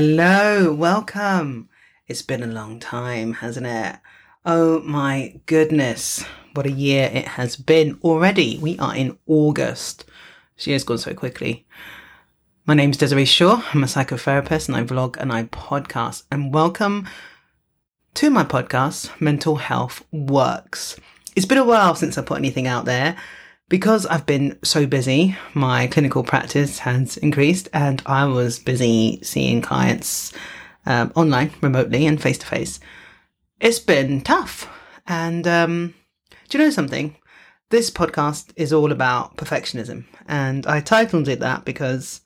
Hello, welcome. It's been a long time, hasn't it? Oh my goodness, what a year it has been already. We are in August. She has gone so quickly. My name's Desiree Shaw. I'm a psychotherapist and I vlog and I podcast. And welcome to my podcast, Mental Health Works. It's been a while since I put anything out there because I've been so busy, my clinical practice has increased and I was busy seeing clients um, online, remotely, and face to face. It's been tough. And um, do you know something? This podcast is all about perfectionism. And I titled it that because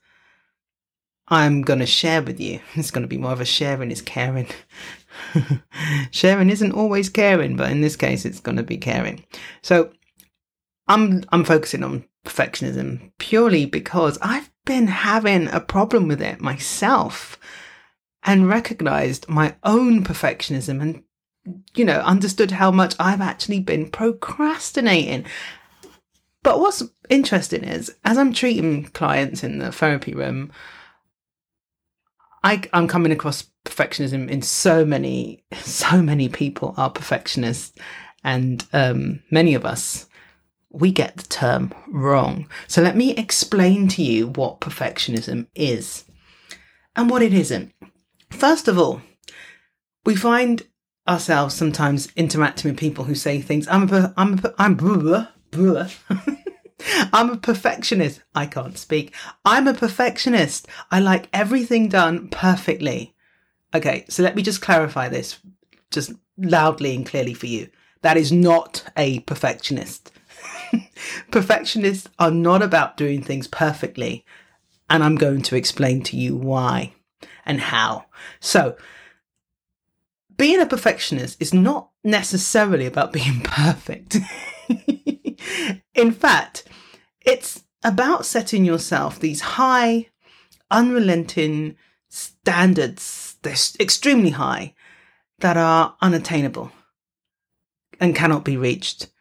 I'm going to share with you. It's going to be more of a sharing is caring. sharing isn't always caring, but in this case, it's going to be caring. So I'm I'm focusing on perfectionism purely because I've been having a problem with it myself and recognized my own perfectionism and you know understood how much I've actually been procrastinating. But what's interesting is as I'm treating clients in the therapy room, I, I'm coming across perfectionism in so many, so many people are perfectionists, and um, many of us we get the term wrong. So let me explain to you what perfectionism is and what it isn't. First of all, we find ourselves sometimes interacting with people who say things. I'm a, I'm I'm blah, blah. I'm a perfectionist. I can't speak. I'm a perfectionist. I like everything done perfectly. Okay, so let me just clarify this just loudly and clearly for you. That is not a perfectionist. Perfectionists are not about doing things perfectly. And I'm going to explain to you why and how. So, being a perfectionist is not necessarily about being perfect. In fact, it's about setting yourself these high, unrelenting standards, they're extremely high, that are unattainable and cannot be reached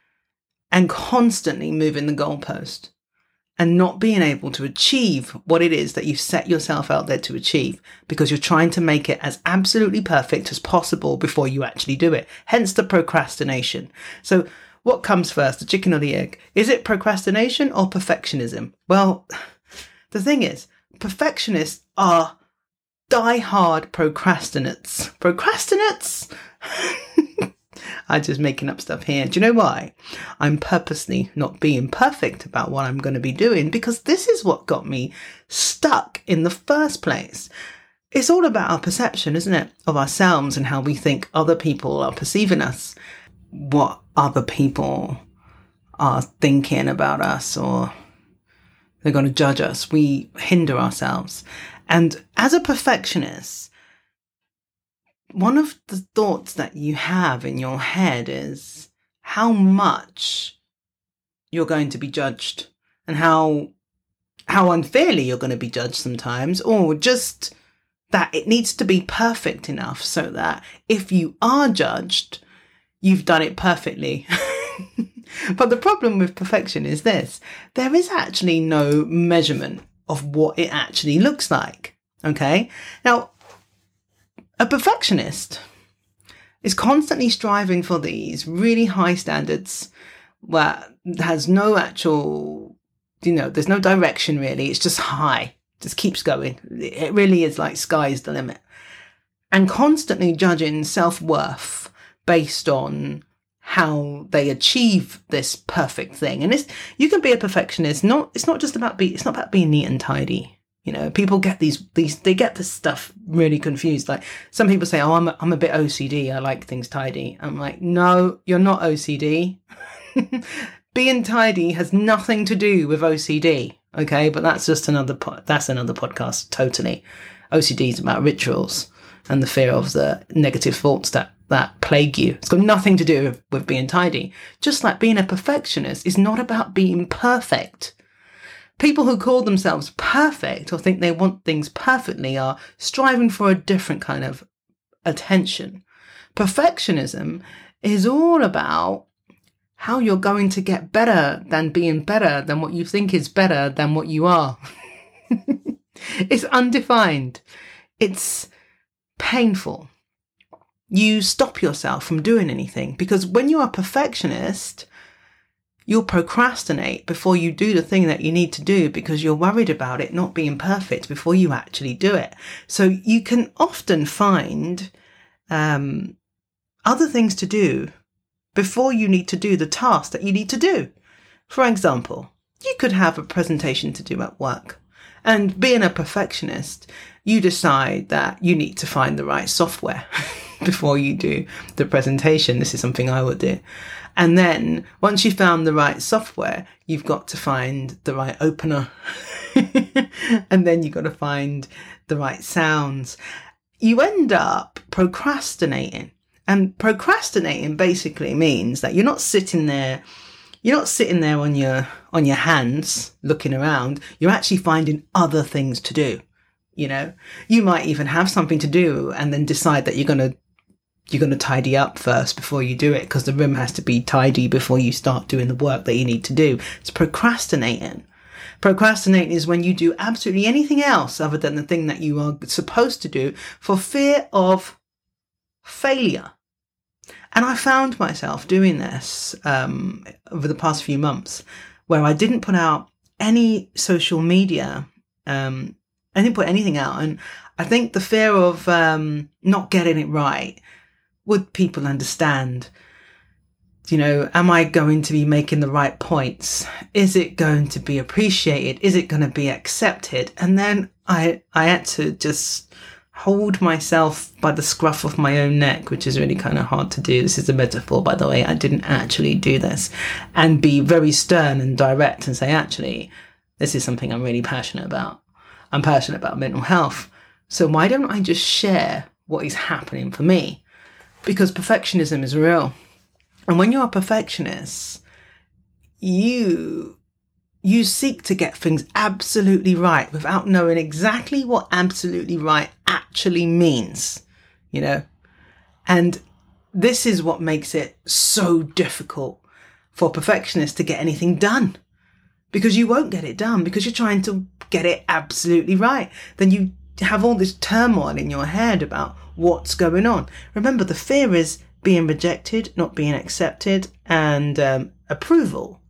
and constantly moving the goalpost and not being able to achieve what it is that you've set yourself out there to achieve because you're trying to make it as absolutely perfect as possible before you actually do it. Hence the procrastination. So, what comes first, the chicken or the egg? Is it procrastination or perfectionism? Well, the thing is, perfectionists are die-hard procrastinates. Procrastinates? I'm just making up stuff here. Do you know why? I'm purposely not being perfect about what I'm going to be doing because this is what got me stuck in the first place. It's all about our perception, isn't it? Of ourselves and how we think other people are perceiving us, what other people are thinking about us or they're going to judge us. We hinder ourselves. And as a perfectionist, one of the thoughts that you have in your head is how much you're going to be judged and how how unfairly you're going to be judged sometimes or just that it needs to be perfect enough so that if you are judged you've done it perfectly. But the problem with perfection is this there is actually no measurement of what it actually looks like okay? Now a perfectionist is constantly striving for these really high standards where has no actual, you know, there's no direction really. It's just high, just keeps going. It really is like sky's the limit. And constantly judging self worth based on how they achieve this perfect thing. And it's, you can be a perfectionist. Not, it's not just about be, it's not about being neat and tidy. You know, people get these these they get this stuff really confused. Like some people say, "Oh, I'm a, I'm a bit OCD. I like things tidy." I'm like, "No, you're not OCD. Being tidy has nothing to do with OCD." Okay, but that's just another po- that's another podcast. Totally, OCD is about rituals and the fear of the negative thoughts that that plague you. It's got nothing to do with, with being tidy. Just like being a perfectionist is not about being perfect. People who call themselves perfect or think they want things perfectly are striving for a different kind of attention. Perfectionism is all about how you're going to get better than being better than what you think is better than what you are. it's undefined. it's painful. You stop yourself from doing anything because when you are perfectionist, you'll procrastinate before you do the thing that you need to do because you're worried about it not being perfect before you actually do it. So you can often find um, other things to do before you need to do the task that you need to do. For example, you could have a presentation to do at work. And being a perfectionist, you decide that you need to find the right software before you do the presentation. This is something I would do. And then once you've found the right software, you've got to find the right opener. and then you've got to find the right sounds. You end up procrastinating. And procrastinating basically means that you're not sitting there you're not sitting there on your on your hands looking around. You're actually finding other things to do. You know, you might even have something to do and then decide that you're going to you're going to tidy up first before you do it because the room has to be tidy before you start doing the work that you need to do. It's procrastinating. Procrastinating is when you do absolutely anything else other than the thing that you are supposed to do for fear of failure. And I found myself doing this um, over the past few months where I didn't put out any social media. Um, I didn't put anything out. And I think the fear of um, not getting it right would people understand? You know, am I going to be making the right points? Is it going to be appreciated? Is it going to be accepted? And then I, I had to just hold myself by the scruff of my own neck, which is really kind of hard to do. This is a metaphor, by the way. I didn't actually do this and be very stern and direct and say, actually, this is something I'm really passionate about. I'm passionate about mental health. So why don't I just share what is happening for me? Because perfectionism is real. And when you're a perfectionist, you you seek to get things absolutely right without knowing exactly what absolutely right actually means, you know? And this is what makes it so difficult for perfectionists to get anything done because you won't get it done because you're trying to get it absolutely right. Then you have all this turmoil in your head about what's going on. Remember, the fear is being rejected, not being accepted, and um, approval.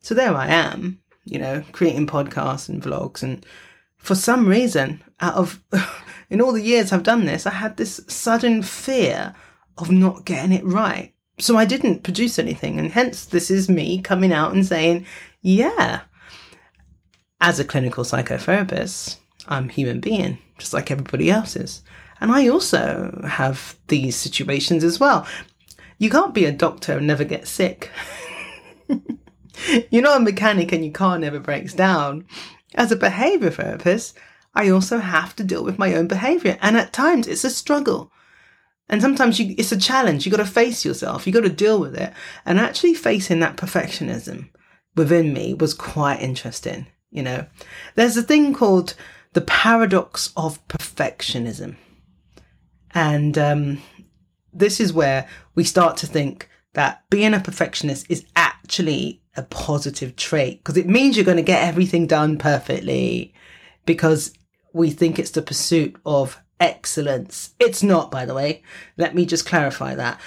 So there I am, you know, creating podcasts and vlogs. And for some reason, out of, in all the years I've done this, I had this sudden fear of not getting it right. So I didn't produce anything. And hence, this is me coming out and saying, yeah, as a clinical psychotherapist, I'm a human being, just like everybody else is. And I also have these situations as well. You can't be a doctor and never get sick. You're not a mechanic and your car never breaks down. As a behavior therapist, I also have to deal with my own behavior. And at times it's a struggle. And sometimes you, it's a challenge. You got to face yourself. You got to deal with it. And actually facing that perfectionism within me was quite interesting. You know, there's a thing called the paradox of perfectionism. And um, this is where we start to think that being a perfectionist is actually a positive trait because it means you're going to get everything done perfectly because we think it's the pursuit of excellence. It's not, by the way. Let me just clarify that.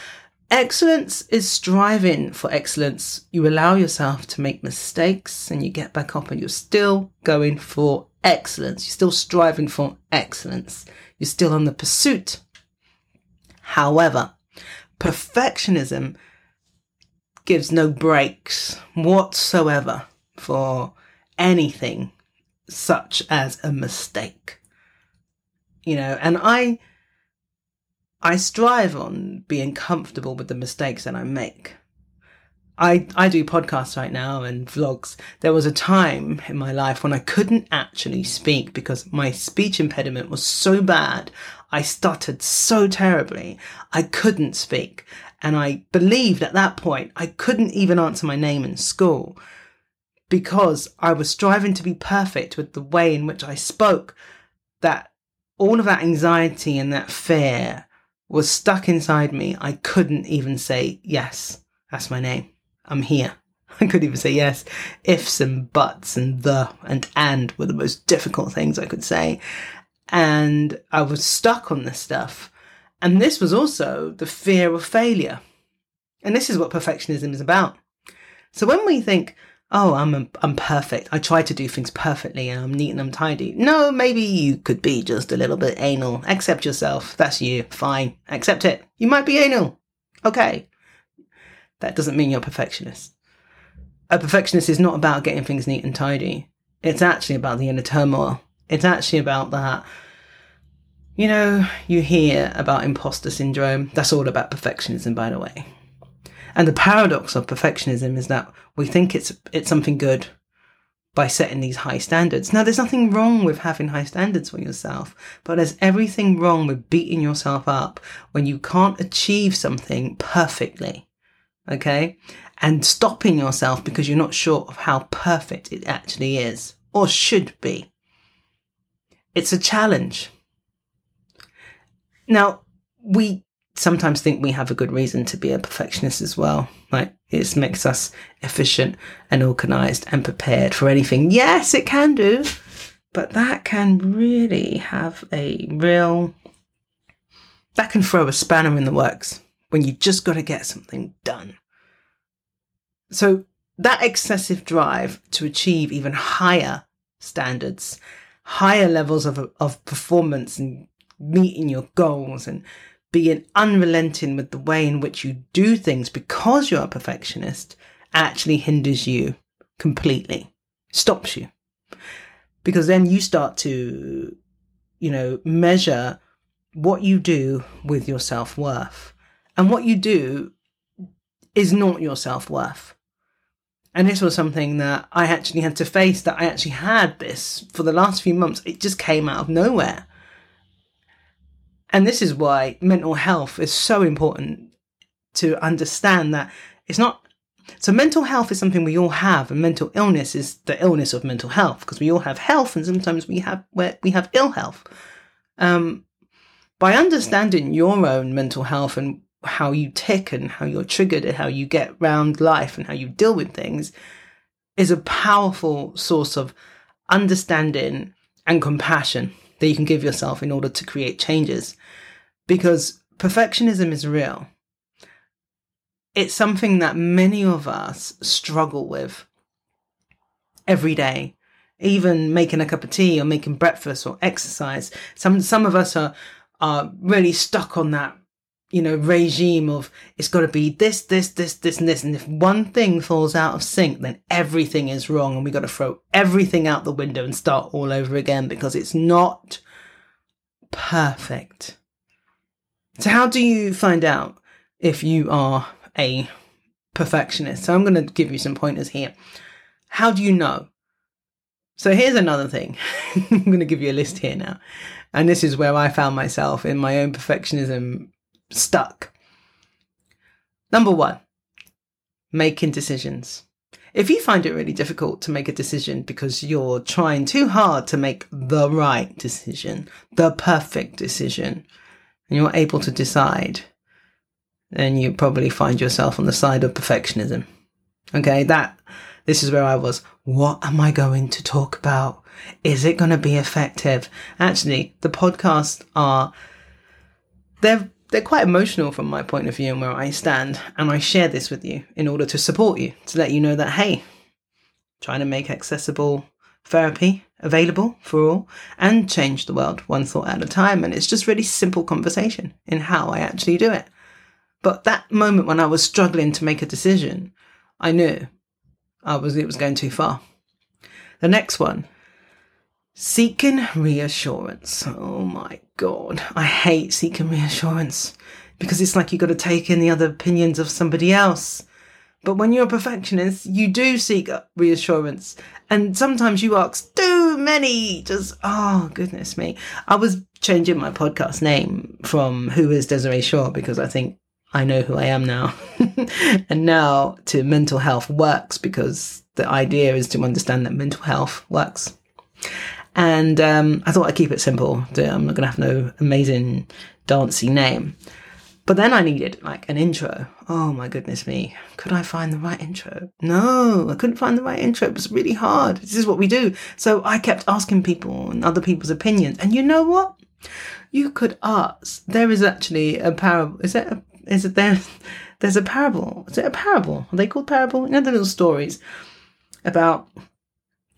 Excellence is striving for excellence. You allow yourself to make mistakes and you get back up and you're still going for excellence. You're still striving for excellence. You're still on the pursuit However, perfectionism gives no breaks whatsoever for anything such as a mistake. You know, and I I strive on being comfortable with the mistakes that I make. I, I do podcasts right now and vlogs. There was a time in my life when I couldn't actually speak because my speech impediment was so bad. I stuttered so terribly. I couldn't speak. And I believed at that point I couldn't even answer my name in school because I was striving to be perfect with the way in which I spoke that all of that anxiety and that fear was stuck inside me. I couldn't even say, yes, that's my name. I'm here. I couldn't even say yes. Ifs and buts and the and and were the most difficult things I could say. And I was stuck on this stuff. And this was also the fear of failure. And this is what perfectionism is about. So when we think, oh, I'm I'm perfect. I try to do things perfectly and I'm neat and I'm tidy. No, maybe you could be just a little bit anal. Accept yourself. That's you. Fine. Accept it. You might be anal. Okay. That doesn't mean you're a perfectionist. A perfectionist is not about getting things neat and tidy. It's actually about the inner turmoil. It's actually about that. You know, you hear about imposter syndrome. That's all about perfectionism, by the way. And the paradox of perfectionism is that we think it's it's something good by setting these high standards. Now, there's nothing wrong with having high standards for yourself, but there's everything wrong with beating yourself up when you can't achieve something perfectly. Okay? And stopping yourself because you're not sure of how perfect it actually is or should be. It's a challenge. Now, we sometimes think we have a good reason to be a perfectionist as well. Like it makes us efficient and organized and prepared for anything. Yes, it can do, but that can really have a real that can throw a spanner in the works when you just got to get something done. So that excessive drive to achieve even higher standards, higher levels of of performance and meeting your goals and being unrelenting with the way in which you do things because you're a perfectionist actually hinders you completely, stops you. Because then you start to, you know, measure what you do with your self worth. And what you do is not your self worth. And this was something that I actually had to face that I actually had this for the last few months. It just came out of nowhere. And this is why mental health is so important to understand that it's not. So, mental health is something we all have, and mental illness is the illness of mental health because we all have health, and sometimes we have where we have ill health. Um, by understanding your own mental health and how you tick and how you're triggered and how you get around life and how you deal with things is a powerful source of understanding and compassion that you can give yourself in order to create changes. Because perfectionism is real. It's something that many of us struggle with every day. Even making a cup of tea or making breakfast or exercise. Some some of us are are really stuck on that you know, regime of it's got to be this, this, this, this, and this. And if one thing falls out of sync, then everything is wrong. And we got to throw everything out the window and start all over again because it's not perfect. So, how do you find out if you are a perfectionist? So, I'm going to give you some pointers here. How do you know? So, here's another thing. I'm going to give you a list here now. And this is where I found myself in my own perfectionism stuck. Number one, making decisions. If you find it really difficult to make a decision because you're trying too hard to make the right decision, the perfect decision, and you're able to decide, then you probably find yourself on the side of perfectionism. Okay, that this is where I was. What am I going to talk about? Is it going to be effective? Actually, the podcasts are they're they're quite emotional from my point of view and where I stand. And I share this with you in order to support you, to let you know that, hey, trying to make accessible therapy available for all and change the world one thought at a time. And it's just really simple conversation in how I actually do it. But that moment when I was struggling to make a decision, I knew I was, it was going too far. The next one Seeking reassurance. Oh my god. I hate seeking reassurance because it's like you've got to take in the other opinions of somebody else. But when you're a perfectionist, you do seek reassurance. And sometimes you ask too many. Just, oh, goodness me. I was changing my podcast name from Who is Desiree Shaw because I think I know who I am now. and now to Mental Health Works because the idea is to understand that mental health works. And um, I thought I'd keep it simple. I'm not going to have no amazing dancey name. But then I needed like an intro. Oh my goodness me. Could I find the right intro? No, I couldn't find the right intro. It was really hard. This is what we do. So I kept asking people and other people's opinions. And you know what? You could ask. There is actually a parable. Is it? A, is it there? There's a parable. Is it a parable? Are they called parable? You know the little stories about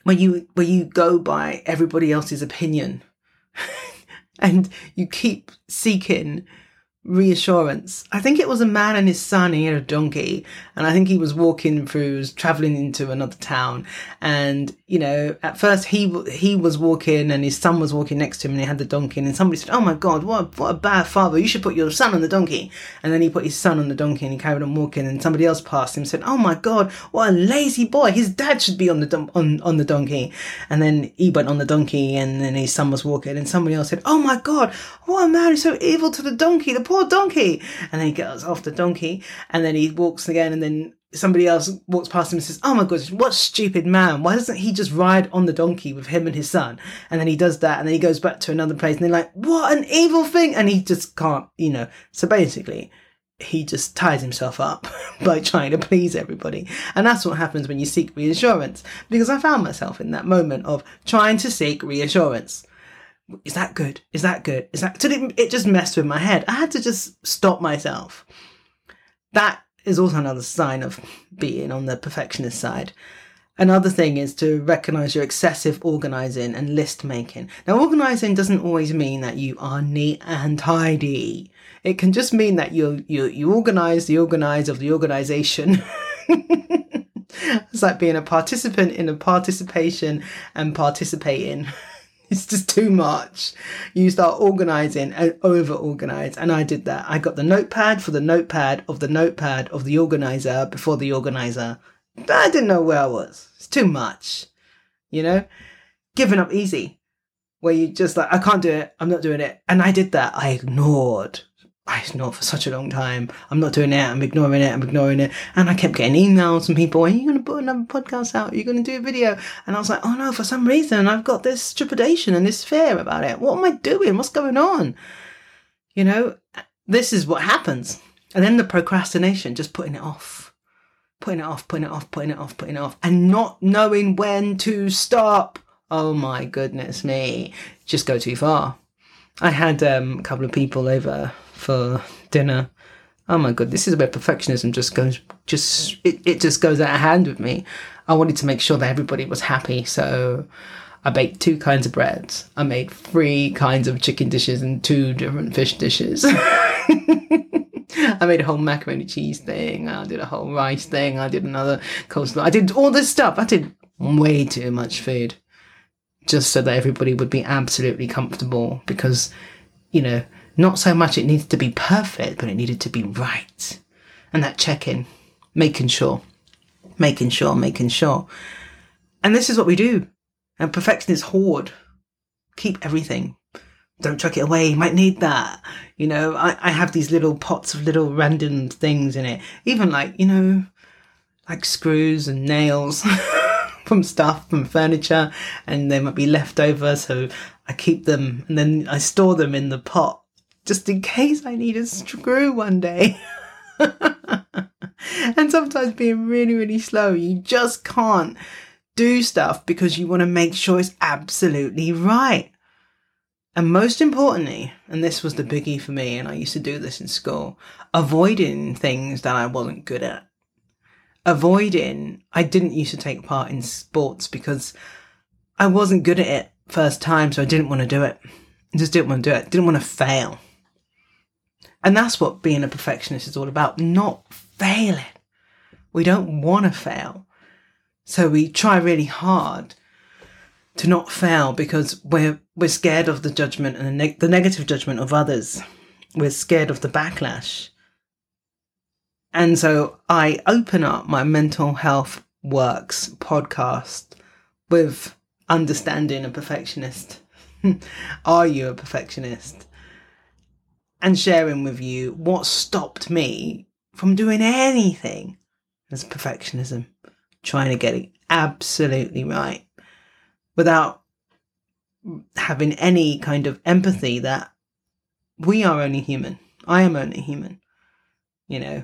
where you where you go by everybody else's opinion, and you keep seeking reassurance. I think it was a man and his son. He had a donkey, and I think he was walking through, was traveling into another town. And you know, at first he he was walking, and his son was walking next to him, and he had the donkey. And somebody said, "Oh my God, what a, what a bad father! You should put your son on the donkey." And then he put his son on the donkey, and he carried on walking. And somebody else passed him, and said, "Oh my God, what a lazy boy! His dad should be on the on on the donkey." And then he went on the donkey, and then his son was walking, and somebody else said, "Oh my God, what a man! He's so evil to the donkey. The poor donkey. And then he gets off the donkey and then he walks again and then somebody else walks past him and says, Oh my goodness, what stupid man. Why doesn't he just ride on the donkey with him and his son? And then he does that and then he goes back to another place and they're like, What an evil thing. And he just can't, you know. So basically, he just ties himself up by trying to please everybody. And that's what happens when you seek reassurance. Because I found myself in that moment of trying to seek reassurance is that good? Is that good? Is that? So it, it just messed with my head. I had to just stop myself. That is also another sign of being on the perfectionist side. Another thing is to recognize your excessive organizing and list making. Now, organizing doesn't always mean that you are neat and tidy. It can just mean that you you you organize the organize of the organization. it's like being a participant in a participation and participating. It's just too much. You start organizing and over organize. And I did that. I got the notepad for the notepad of the notepad of the organizer before the organizer. I didn't know where I was. It's too much. You know? Giving up easy. Where you just like, I can't do it. I'm not doing it. And I did that. I ignored I ignored for such a long time. I'm not doing it. I'm ignoring it. I'm ignoring it. And I kept getting emails from people. Are you going to put another podcast out? Are you going to do a video? And I was like, oh no, for some reason I've got this trepidation and this fear about it. What am I doing? What's going on? You know, this is what happens. And then the procrastination, just putting it off, putting it off, putting it off, putting it off, putting it off, and not knowing when to stop. Oh my goodness me. Just go too far. I had um, a couple of people over for dinner. Oh my god, this is where perfectionism just goes, just it, it just goes out of hand with me. I wanted to make sure that everybody was happy, so I baked two kinds of breads. I made three kinds of chicken dishes and two different fish dishes. I made a whole macaroni cheese thing. I did a whole rice thing. I did another coleslaw. I did all this stuff. I did way too much food just so that everybody would be absolutely comfortable because, you know, not so much it needed to be perfect, but it needed to be right. And that check in, making sure, making sure, making sure. And this is what we do. And perfectionists hoard, keep everything. Don't chuck it away. You might need that. You know, I, I have these little pots of little random things in it. Even like, you know, like screws and nails from stuff, from furniture, and they might be left over. So I keep them and then I store them in the pot just in case I need a screw one day. and sometimes being really, really slow, you just can't do stuff because you want to make sure it's absolutely right. And most importantly, and this was the biggie for me, and I used to do this in school, avoiding things that I wasn't good at. Avoiding, I didn't used to take part in sports because I wasn't good at it first time, so I didn't want to do it. I just didn't want to do it. Didn't want to fail. And that's what being a perfectionist is all about not failing. We don't want to fail. So we try really hard to not fail because we're, we're scared of the judgment and the, neg- the negative judgment of others. We're scared of the backlash. And so I open up my mental health works podcast with understanding a perfectionist. Are you a perfectionist? And sharing with you what stopped me from doing anything as perfectionism, trying to get it absolutely right without having any kind of empathy that we are only human. I am only human. You know,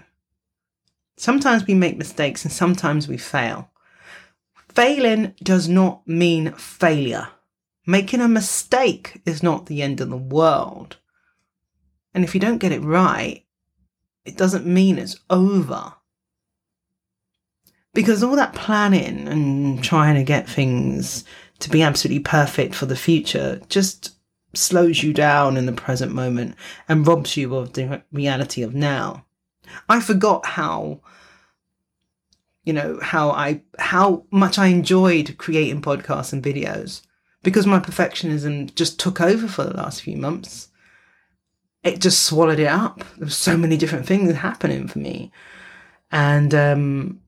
sometimes we make mistakes and sometimes we fail. Failing does not mean failure. Making a mistake is not the end of the world. And if you don't get it right, it doesn't mean it's over. Because all that planning and trying to get things to be absolutely perfect for the future just slows you down in the present moment and robs you of the reality of now. I forgot how you know how I how much I enjoyed creating podcasts and videos because my perfectionism just took over for the last few months. It just swallowed it up. There were so many different things happening for me, and um,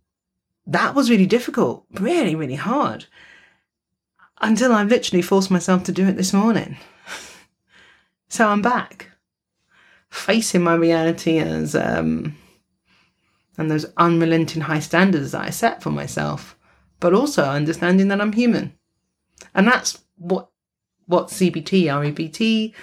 that was really difficult, really, really hard. Until I literally forced myself to do it this morning. so I'm back, facing my reality as um, and those unrelenting high standards that I set for myself, but also understanding that I'm human. And that's what what CBT, REBT,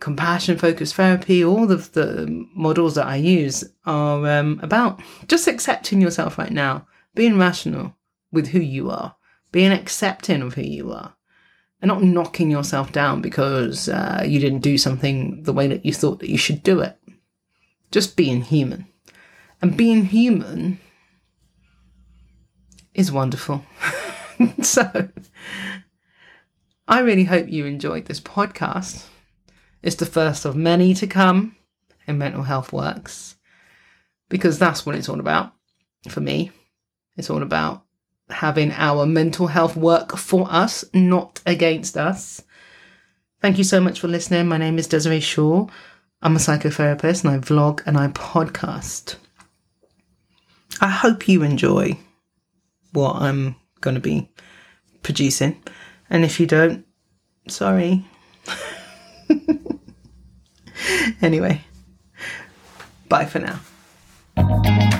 compassion focused therapy, all of the models that I use are um, about. Just accepting yourself right now being rational with who you are, being accepting of who you are, and not knocking yourself down because uh, you didn't do something the way that you thought that you should do it. Just being human. And being human is wonderful. so, I really hope you enjoyed this podcast. It's the first of many to come in Mental Health Works because that's what it's all about for me. It's all about having our mental health work for us, not against us. Thank you so much for listening. My name is Desiree Shaw. I'm a psychotherapist and I vlog and I podcast. I hope you enjoy what I'm going to be producing. And if you don't, sorry. Anyway, bye for now.